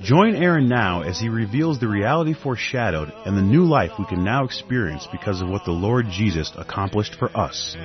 Join Aaron now as he reveals the reality foreshadowed and the new life we can now experience because of what the Lord Jesus accomplished for us.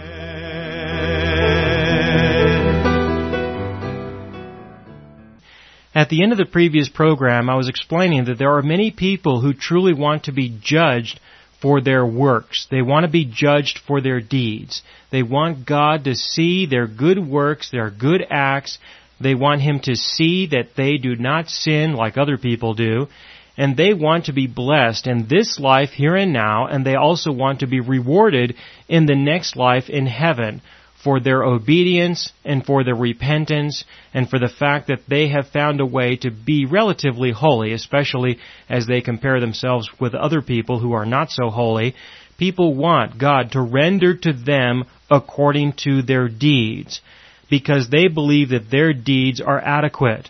At the end of the previous program, I was explaining that there are many people who truly want to be judged for their works. They want to be judged for their deeds. They want God to see their good works, their good acts. They want Him to see that they do not sin like other people do. And they want to be blessed in this life here and now, and they also want to be rewarded in the next life in heaven for their obedience and for their repentance and for the fact that they have found a way to be relatively holy, especially as they compare themselves with other people who are not so holy. People want God to render to them according to their deeds because they believe that their deeds are adequate.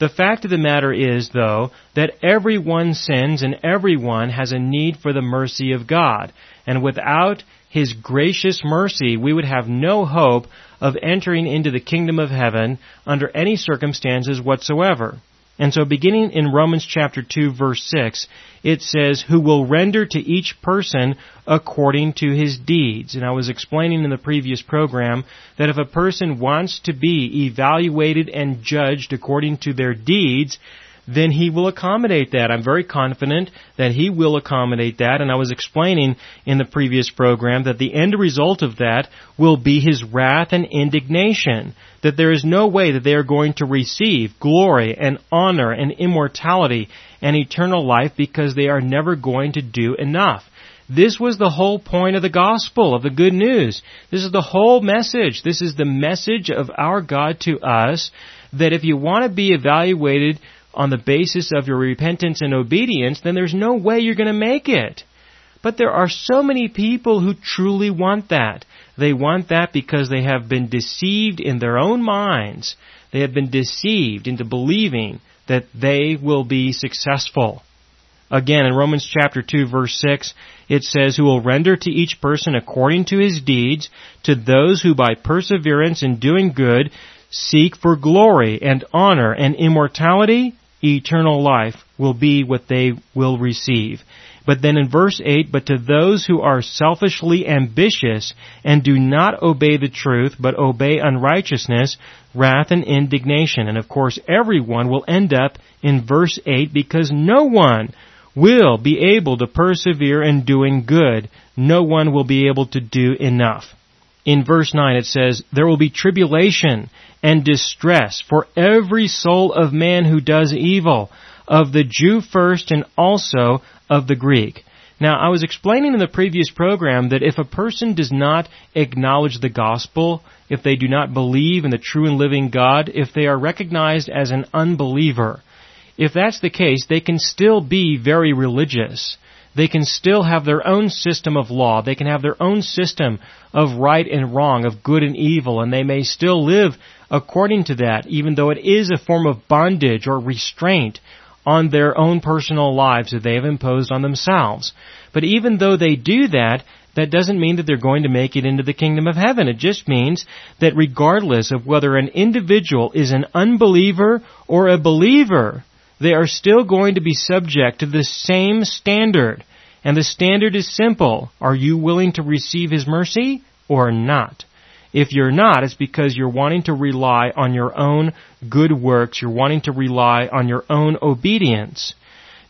The fact of the matter is, though, that everyone sins and everyone has a need for the mercy of God. And without His gracious mercy, we would have no hope of entering into the kingdom of heaven under any circumstances whatsoever. And so beginning in Romans chapter 2 verse 6, it says, who will render to each person according to his deeds. And I was explaining in the previous program that if a person wants to be evaluated and judged according to their deeds, then he will accommodate that. I'm very confident that he will accommodate that, and I was explaining in the previous program that the end result of that will be his wrath and indignation. That there is no way that they are going to receive glory and honor and immortality and eternal life because they are never going to do enough. This was the whole point of the gospel, of the good news. This is the whole message. This is the message of our God to us that if you want to be evaluated on the basis of your repentance and obedience, then there's no way you're going to make it. But there are so many people who truly want that. They want that because they have been deceived in their own minds. They have been deceived into believing that they will be successful. Again, in Romans chapter 2 verse 6, it says, Who will render to each person according to his deeds, to those who by perseverance in doing good seek for glory and honor and immortality, eternal life will be what they will receive. But then in verse 8, but to those who are selfishly ambitious and do not obey the truth, but obey unrighteousness, wrath and indignation. And of course, everyone will end up in verse 8 because no one will be able to persevere in doing good. No one will be able to do enough. In verse 9 it says, There will be tribulation and distress for every soul of man who does evil, of the Jew first and also of the Greek. Now, I was explaining in the previous program that if a person does not acknowledge the gospel, if they do not believe in the true and living God, if they are recognized as an unbeliever, if that's the case, they can still be very religious. They can still have their own system of law. They can have their own system of right and wrong, of good and evil, and they may still live according to that, even though it is a form of bondage or restraint on their own personal lives that they have imposed on themselves. But even though they do that, that doesn't mean that they're going to make it into the kingdom of heaven. It just means that regardless of whether an individual is an unbeliever or a believer, they are still going to be subject to the same standard. And the standard is simple. Are you willing to receive His mercy or not? If you're not, it's because you're wanting to rely on your own good works. You're wanting to rely on your own obedience.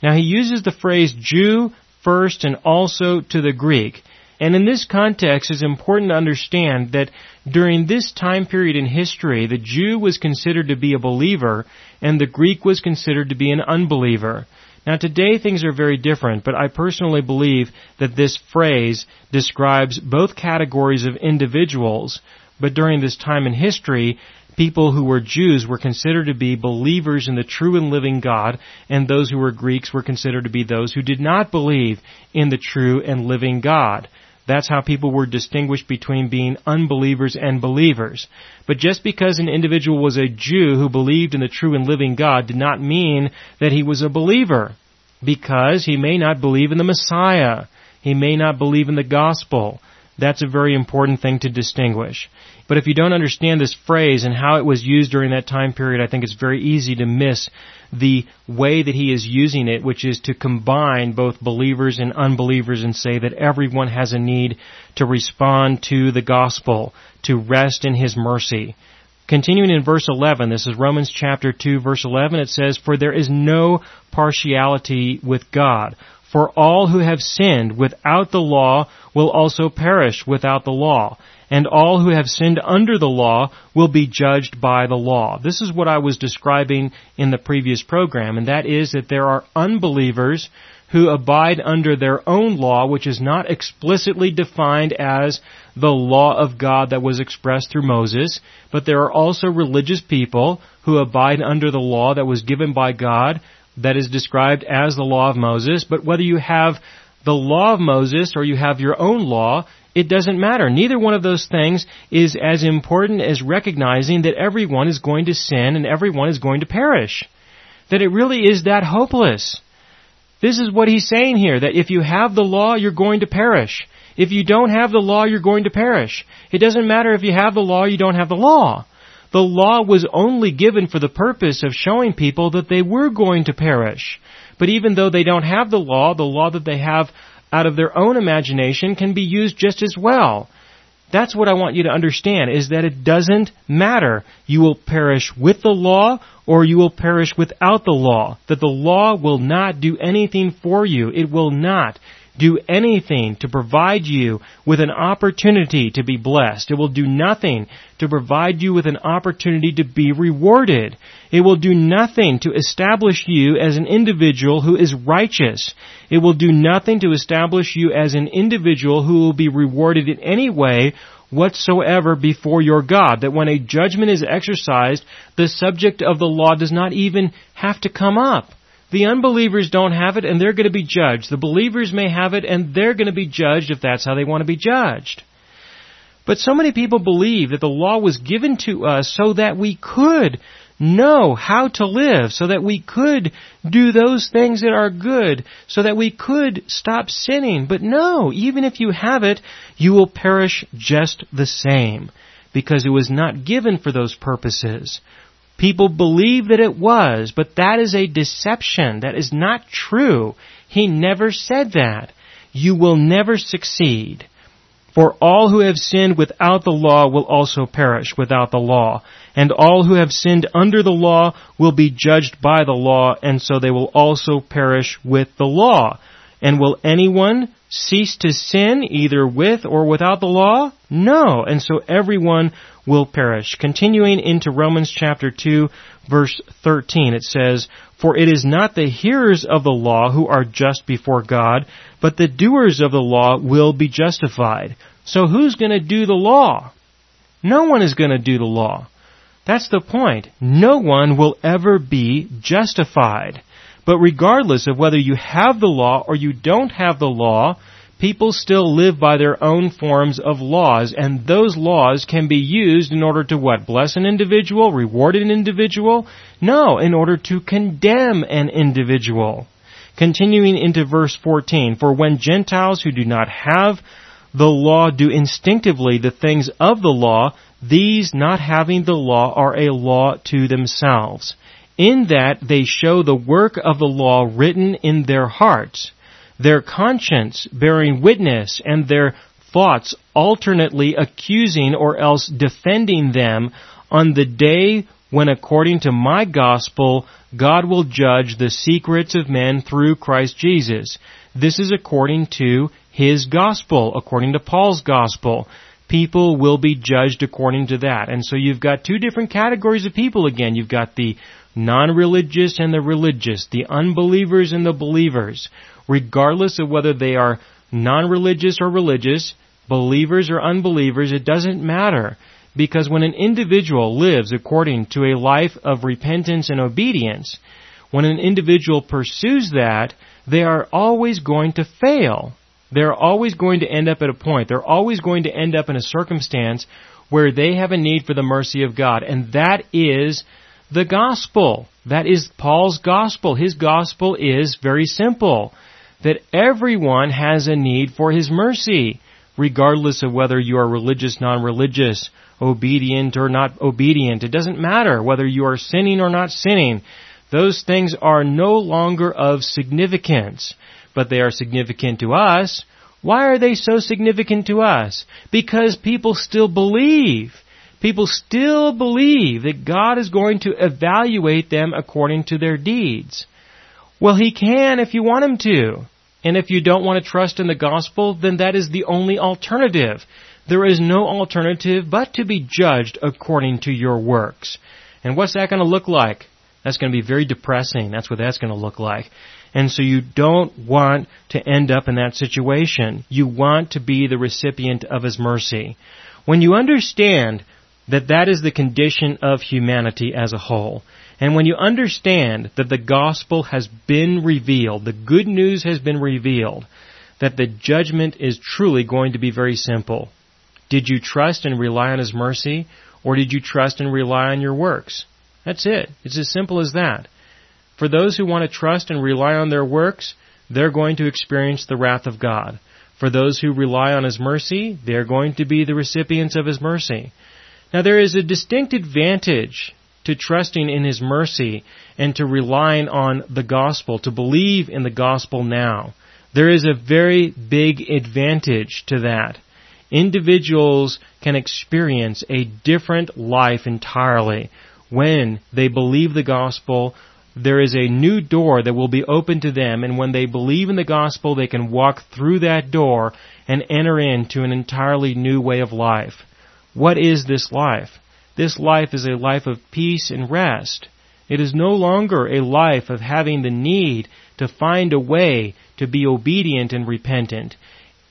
Now he uses the phrase Jew first and also to the Greek. And in this context, it's important to understand that during this time period in history, the Jew was considered to be a believer and the Greek was considered to be an unbeliever. Now today things are very different, but I personally believe that this phrase describes both categories of individuals, but during this time in history, people who were Jews were considered to be believers in the true and living God, and those who were Greeks were considered to be those who did not believe in the true and living God. That's how people were distinguished between being unbelievers and believers. But just because an individual was a Jew who believed in the true and living God did not mean that he was a believer. Because he may not believe in the Messiah. He may not believe in the gospel. That's a very important thing to distinguish. But if you don't understand this phrase and how it was used during that time period, I think it's very easy to miss the way that he is using it, which is to combine both believers and unbelievers and say that everyone has a need to respond to the gospel, to rest in his mercy. Continuing in verse 11, this is Romans chapter 2 verse 11, it says, For there is no partiality with God. For all who have sinned without the law will also perish without the law and all who have sinned under the law will be judged by the law. This is what I was describing in the previous program, and that is that there are unbelievers who abide under their own law, which is not explicitly defined as the law of God that was expressed through Moses, but there are also religious people who abide under the law that was given by God that is described as the law of Moses, but whether you have the law of Moses or you have your own law, it doesn't matter. Neither one of those things is as important as recognizing that everyone is going to sin and everyone is going to perish. That it really is that hopeless. This is what he's saying here, that if you have the law, you're going to perish. If you don't have the law, you're going to perish. It doesn't matter if you have the law, you don't have the law. The law was only given for the purpose of showing people that they were going to perish. But even though they don't have the law, the law that they have out of their own imagination can be used just as well. That's what I want you to understand is that it doesn't matter. You will perish with the law or you will perish without the law. That the law will not do anything for you. It will not do anything to provide you with an opportunity to be blessed. It will do nothing to provide you with an opportunity to be rewarded. It will do nothing to establish you as an individual who is righteous. It will do nothing to establish you as an individual who will be rewarded in any way whatsoever before your God. That when a judgment is exercised, the subject of the law does not even have to come up. The unbelievers don't have it and they're going to be judged. The believers may have it and they're going to be judged if that's how they want to be judged. But so many people believe that the law was given to us so that we could know how to live, so that we could do those things that are good, so that we could stop sinning. But no, even if you have it, you will perish just the same, because it was not given for those purposes. People believe that it was, but that is a deception. That is not true. He never said that. You will never succeed. For all who have sinned without the law will also perish without the law. And all who have sinned under the law will be judged by the law, and so they will also perish with the law. And will anyone cease to sin either with or without the law? No. And so everyone will perish. Continuing into Romans chapter 2 verse 13, it says, For it is not the hearers of the law who are just before God, but the doers of the law will be justified. So who's going to do the law? No one is going to do the law. That's the point. No one will ever be justified. But regardless of whether you have the law or you don't have the law, people still live by their own forms of laws, and those laws can be used in order to what? Bless an individual? Reward an individual? No, in order to condemn an individual. Continuing into verse 14, For when Gentiles who do not have the law do instinctively the things of the law, these not having the law are a law to themselves, in that they show the work of the law written in their hearts, their conscience bearing witness, and their thoughts alternately accusing or else defending them on the day when according to my gospel, God will judge the secrets of men through Christ Jesus. This is according to His gospel, according to Paul's gospel. People will be judged according to that. And so you've got two different categories of people again. You've got the non-religious and the religious, the unbelievers and the believers. Regardless of whether they are non-religious or religious, believers or unbelievers, it doesn't matter Because when an individual lives according to a life of repentance and obedience, when an individual pursues that, they are always going to fail. They're always going to end up at a point. They're always going to end up in a circumstance where they have a need for the mercy of God. And that is the gospel. That is Paul's gospel. His gospel is very simple. That everyone has a need for his mercy, regardless of whether you are religious, non-religious, obedient or not obedient. It doesn't matter whether you are sinning or not sinning. Those things are no longer of significance, but they are significant to us. Why are they so significant to us? Because people still believe. People still believe that God is going to evaluate them according to their deeds. Well, He can if you want Him to. And if you don't want to trust in the gospel, then that is the only alternative. There is no alternative but to be judged according to your works. And what's that going to look like? That's going to be very depressing. That's what that's going to look like. And so you don't want to end up in that situation. You want to be the recipient of His mercy. When you understand that that is the condition of humanity as a whole, and when you understand that the gospel has been revealed, the good news has been revealed, that the judgment is truly going to be very simple. Did you trust and rely on His mercy, or did you trust and rely on your works? That's it. It's as simple as that. For those who want to trust and rely on their works, they're going to experience the wrath of God. For those who rely on His mercy, they're going to be the recipients of His mercy. Now there is a distinct advantage to trusting in His mercy and to relying on the gospel, to believe in the gospel now. There is a very big advantage to that. Individuals can experience a different life entirely when they believe the gospel, there is a new door that will be open to them, and when they believe in the gospel, they can walk through that door and enter into an entirely new way of life. What is this life? This life is a life of peace and rest. It is no longer a life of having the need to find a way to be obedient and repentant.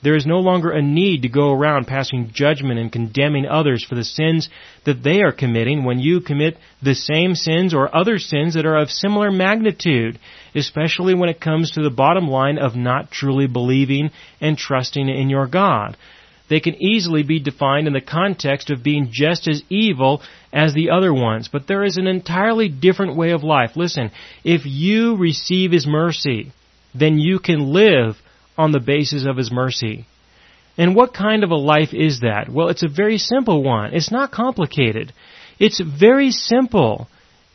There is no longer a need to go around passing judgment and condemning others for the sins that they are committing when you commit the same sins or other sins that are of similar magnitude, especially when it comes to the bottom line of not truly believing and trusting in your God. They can easily be defined in the context of being just as evil as the other ones, but there is an entirely different way of life. Listen, if you receive His mercy, then you can live on the basis of His mercy. And what kind of a life is that? Well, it's a very simple one. It's not complicated. It's very simple.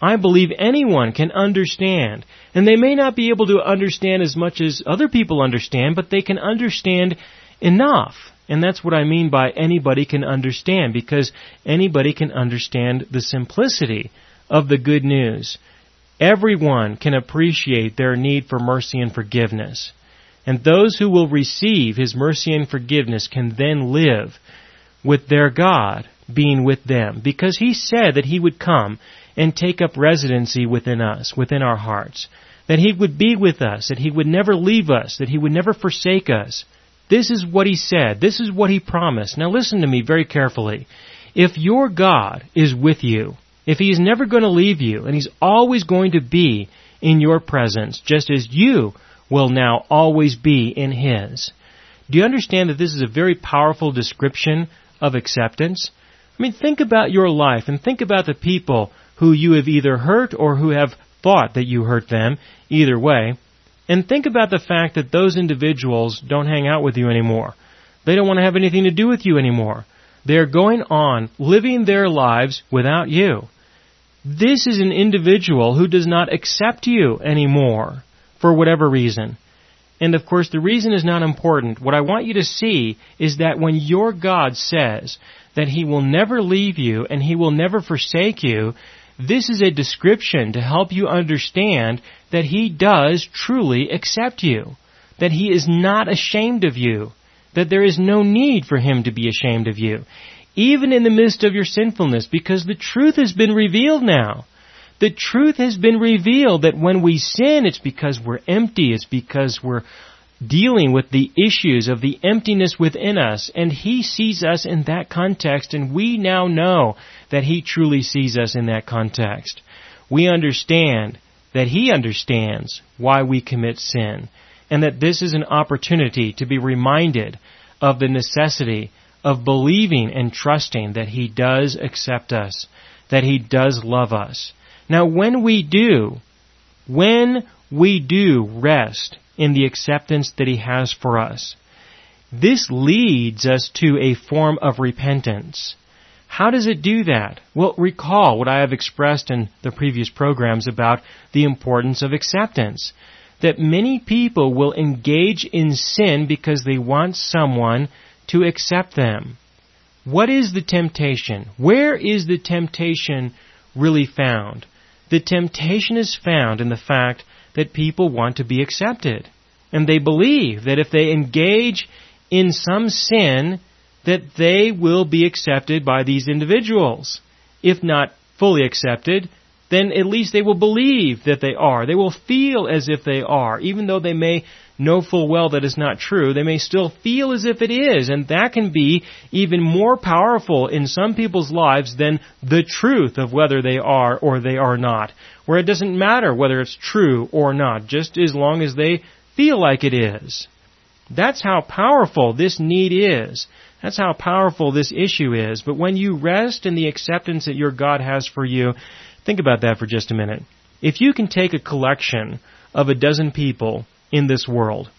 I believe anyone can understand. And they may not be able to understand as much as other people understand, but they can understand enough. And that's what I mean by anybody can understand, because anybody can understand the simplicity of the good news. Everyone can appreciate their need for mercy and forgiveness. And those who will receive His mercy and forgiveness can then live with their God being with them. Because He said that He would come and take up residency within us, within our hearts. That He would be with us, that He would never leave us, that He would never forsake us. This is what He said. This is what He promised. Now listen to me very carefully. If your God is with you, if He is never going to leave you, and He's always going to be in your presence, just as you will now always be in His. Do you understand that this is a very powerful description of acceptance? I mean, think about your life and think about the people who you have either hurt or who have thought that you hurt them, either way. And think about the fact that those individuals don't hang out with you anymore. They don't want to have anything to do with you anymore. They are going on living their lives without you. This is an individual who does not accept you anymore for whatever reason. And of course, the reason is not important. What I want you to see is that when your God says that He will never leave you and He will never forsake you, this is a description to help you understand that He does truly accept you. That He is not ashamed of you. That there is no need for Him to be ashamed of you. Even in the midst of your sinfulness, because the truth has been revealed now. The truth has been revealed that when we sin, it's because we're empty. It's because we're dealing with the issues of the emptiness within us, and He sees us in that context, and we now know that He truly sees us in that context. We understand that He understands why we commit sin, and that this is an opportunity to be reminded of the necessity of believing and trusting that He does accept us, that He does love us. Now when we do, when we do rest in the acceptance that He has for us, this leads us to a form of repentance. How does it do that? Well, recall what I have expressed in the previous programs about the importance of acceptance. That many people will engage in sin because they want someone to accept them. What is the temptation? Where is the temptation really found? The temptation is found in the fact that people want to be accepted. And they believe that if they engage in some sin, that they will be accepted by these individuals. If not fully accepted, then at least they will believe that they are. They will feel as if they are, even though they may know full well that it's not true. They may still feel as if it is, and that can be even more powerful in some people's lives than the truth of whether they are or they are not. Where it doesn't matter whether it's true or not, just as long as they feel like it is. That's how powerful this need is. That's how powerful this issue is. But when you rest in the acceptance that your God has for you, think about that for just a minute. If you can take a collection of a dozen people in this world,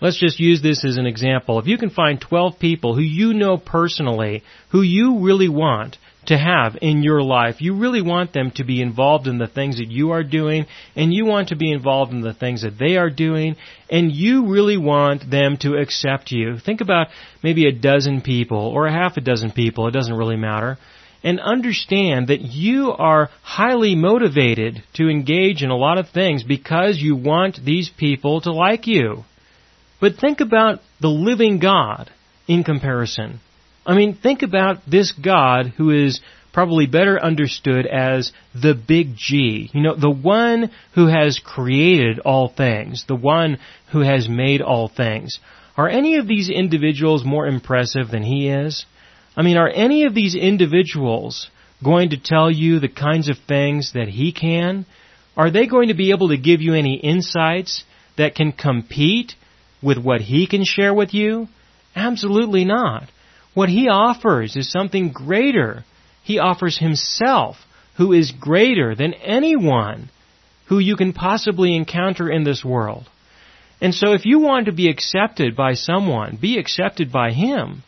let's just use this as an example. If you can find 12 people who you know personally, who you really want, to have in your life. You really want them to be involved in the things that you are doing, and you want to be involved in the things that they are doing, and you really want them to accept you. Think about maybe a dozen people, or a half a dozen people, it doesn't really matter, and understand that you are highly motivated to engage in a lot of things because you want these people to like you. But think about the living God in comparison. I mean, think about this God who is probably better understood as the big G. You know, the one who has created all things, the one who has made all things. Are any of these individuals more impressive than he is? I mean, are any of these individuals going to tell you the kinds of things that he can? Are they going to be able to give you any insights that can compete with what he can share with you? Absolutely not. What he offers is something greater. He offers himself, who is greater than anyone who you can possibly encounter in this world. And so if you want to be accepted by someone, be accepted by him.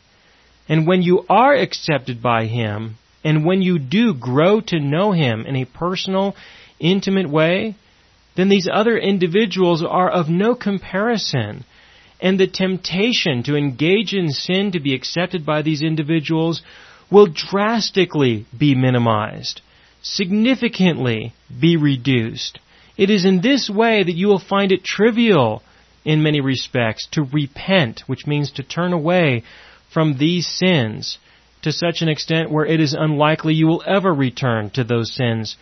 And when you are accepted by him, and when you do grow to know him in a personal, intimate way, then these other individuals are of no comparison and the temptation to engage in sin to be accepted by these individuals will drastically be minimized, significantly be reduced. It is in this way that you will find it trivial in many respects to repent, which means to turn away from these sins to such an extent where it is unlikely you will ever return to those sins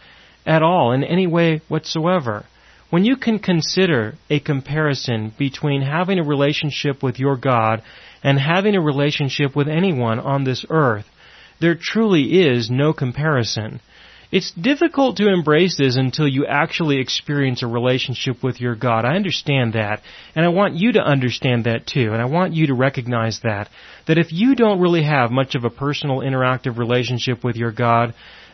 at all in any way whatsoever. When you can consider a comparison between having a relationship with your God and having a relationship with anyone on this earth, there truly is no comparison. It's difficult to embrace this until you actually experience a relationship with your God. I understand that. And I want you to understand that too. And I want you to recognize that. That if you don't really have much of a personal interactive relationship with your God,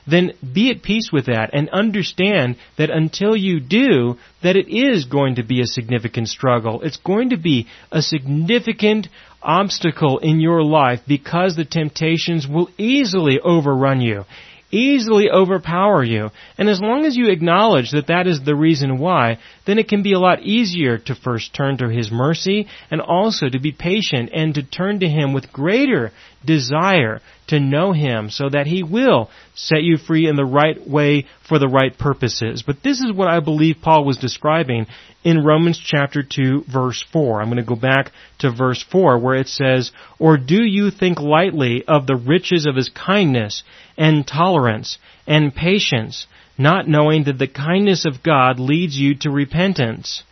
then be at peace with that and understand that until you do, that it is going to be a significant struggle. It's going to be a significant obstacle in your life because the temptations will easily overrun you easily overpower you. And as long as you acknowledge that that is the reason why, then it can be a lot easier to first turn to His mercy and also to be patient and to turn to Him with greater desire to know Him so that He will set you free in the right way for the right purposes. But this is what I believe Paul was describing in Romans chapter 2 verse 4. I'm going to go back to verse 4 where it says, Or do you think lightly of the riches of His kindness and tolerance and patience, not knowing that the kindness of God leads you to repentance?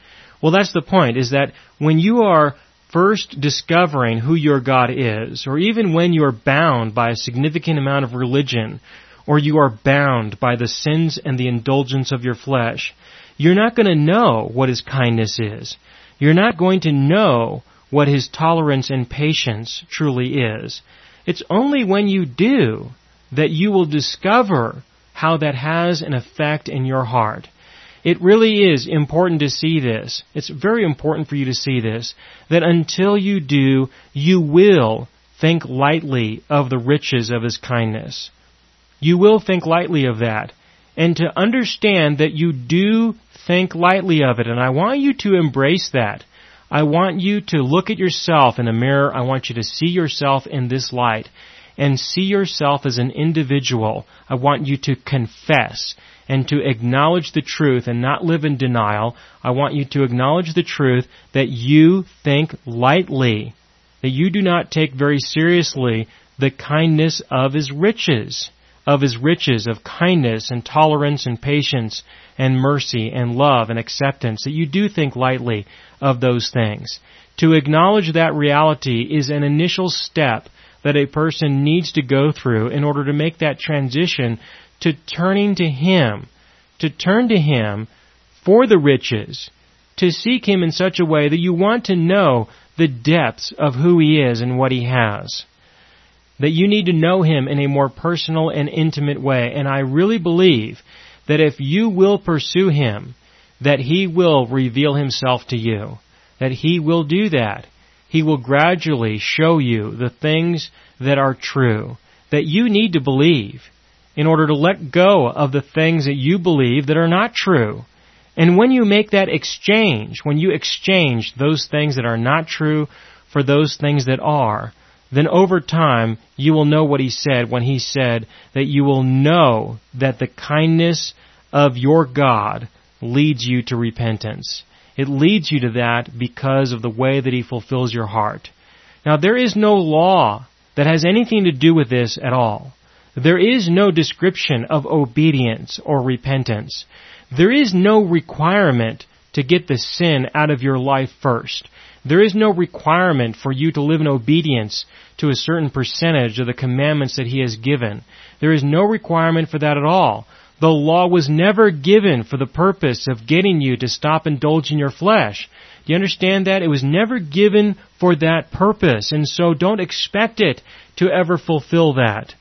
Well, that's the point, is that when you are first discovering who your God is, or even when you are bound by a significant amount of religion, or you are bound by the sins and the indulgence of your flesh, you're not going to know what His kindness is. You're not going to know what His tolerance and patience truly is. It's only when you do that you will discover how that has an effect in your heart. It really is important to see this. It's very important for you to see this, that until you do, you will think lightly of the riches of His kindness. You will think lightly of that. And to understand that you do think lightly of it, and I want you to embrace that. I want you to look at yourself in a mirror. I want you to see yourself in this light and see yourself as an individual. I want you to confess and to acknowledge the truth and not live in denial. I want you to acknowledge the truth that you think lightly, that you do not take very seriously the kindness of His riches, of His riches of kindness and tolerance and patience and mercy and love and acceptance, that you do think lightly of those things. To acknowledge that reality is an initial step that a person needs to go through in order to make that transition to turning to Him, to turn to Him for the riches, to seek Him in such a way that you want to know the depths of who He is and what He has. That you need to know Him in a more personal and intimate way. And I really believe that if you will pursue Him, that He will reveal Himself to you. That He will do that. He will gradually show you the things that are true, that you need to believe in order to let go of the things that you believe that are not true. And when you make that exchange, when you exchange those things that are not true for those things that are, then over time you will know what he said when he said that you will know that the kindness of your God leads you to repentance. It leads you to that because of the way that he fulfills your heart. Now there is no law that has anything to do with this at all. There is no description of obedience or repentance. There is no requirement to get the sin out of your life first. There is no requirement for you to live in obedience to a certain percentage of the commandments that He has given. There is no requirement for that at all. The law was never given for the purpose of getting you to stop indulging your flesh. Do you understand that? It was never given for that purpose, and so don't expect it to ever fulfill that.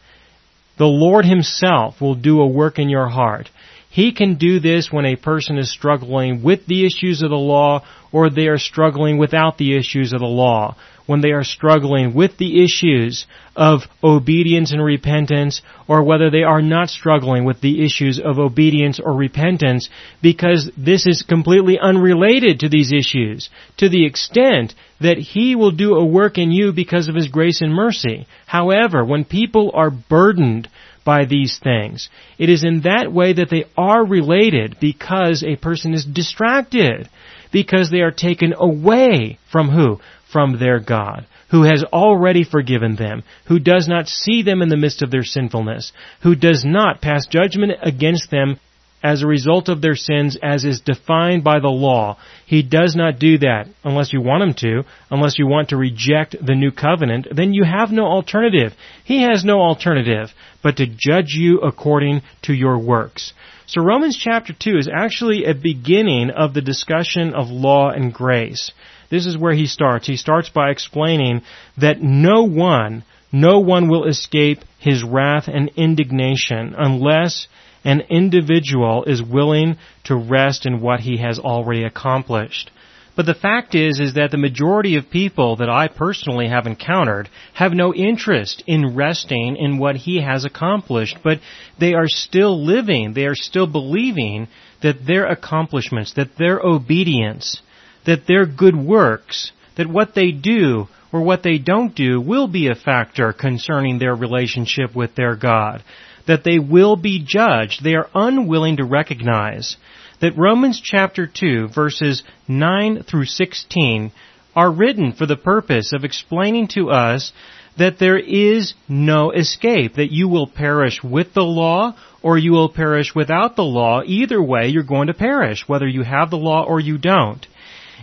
The Lord Himself will do a work in your heart. He can do this when a person is struggling with the issues of the law or they are struggling without the issues of the law. When they are struggling with the issues of obedience and repentance or whether they are not struggling with the issues of obedience or repentance because this is completely unrelated to these issues to the extent that He will do a work in you because of His grace and mercy. However, when people are burdened by these things. It is in that way that they are related because a person is distracted, because they are taken away from who? From their God, who has already forgiven them, who does not see them in the midst of their sinfulness, who does not pass judgment against them as a result of their sins as is defined by the law. He does not do that unless you want him to, unless you want to reject the new covenant, then you have no alternative. He has no alternative but to judge you according to your works. So Romans chapter 2 is actually a beginning of the discussion of law and grace. This is where he starts. He starts by explaining that no one, no one will escape his wrath and indignation unless an individual is willing to rest in what he has already accomplished. But the fact is, is that the majority of people that I personally have encountered have no interest in resting in what he has accomplished, but they are still living, they are still believing that their accomplishments, that their obedience, that their good works, that what they do or what they don't do will be a factor concerning their relationship with their God that they will be judged. They are unwilling to recognize that Romans chapter 2 verses 9 through 16 are written for the purpose of explaining to us that there is no escape, that you will perish with the law or you will perish without the law. Either way, you're going to perish, whether you have the law or you don't.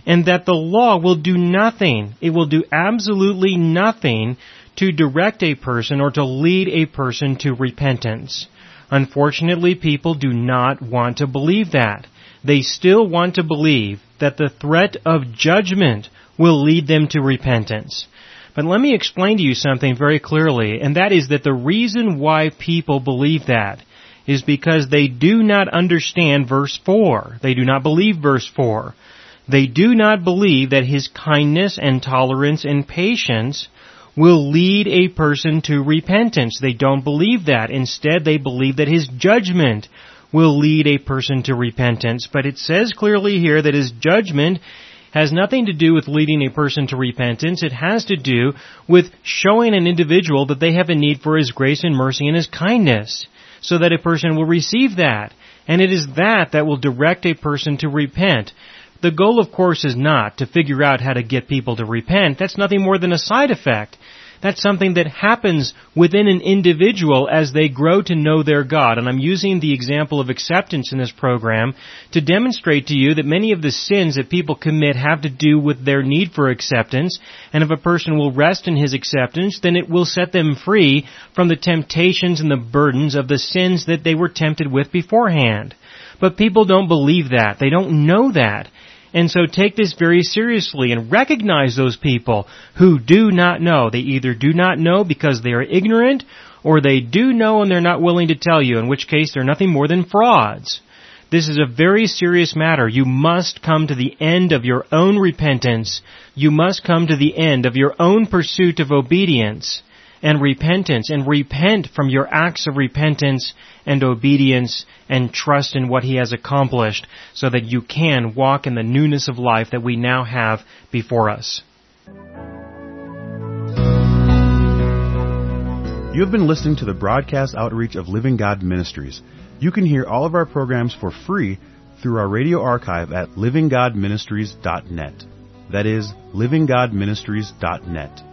and that the law will do nothing. It will do absolutely nothing to direct a person or to lead a person to repentance. Unfortunately, people do not want to believe that. They still want to believe that the threat of judgment will lead them to repentance. But let me explain to you something very clearly, and that is that the reason why people believe that is because they do not understand verse 4. They do not believe verse 4. They do not believe that his kindness and tolerance and patience will lead a person to repentance. They don't believe that. Instead, they believe that his judgment will lead a person to repentance. But it says clearly here that his judgment has nothing to do with leading a person to repentance. It has to do with showing an individual that they have a need for his grace and mercy and his kindness so that a person will receive that. And it is that that will direct a person to repent. The goal, of course, is not to figure out how to get people to repent. That's nothing more than a side effect. That's something that happens within an individual as they grow to know their God. And I'm using the example of acceptance in this program to demonstrate to you that many of the sins that people commit have to do with their need for acceptance. And if a person will rest in his acceptance, then it will set them free from the temptations and the burdens of the sins that they were tempted with beforehand. But people don't believe that. They don't know that. And so take this very seriously and recognize those people who do not know. They either do not know because they are ignorant, or they do know and they're not willing to tell you, in which case they're nothing more than frauds. This is a very serious matter. You must come to the end of your own repentance. You must come to the end of your own pursuit of obedience and repentance and repent from your acts of repentance and obedience and trust in what He has accomplished so that you can walk in the newness of life that we now have before us. You have been listening to the broadcast outreach of Living God Ministries. You can hear all of our programs for free through our radio archive at livinggodministries.net. That is, livinggodministries.net.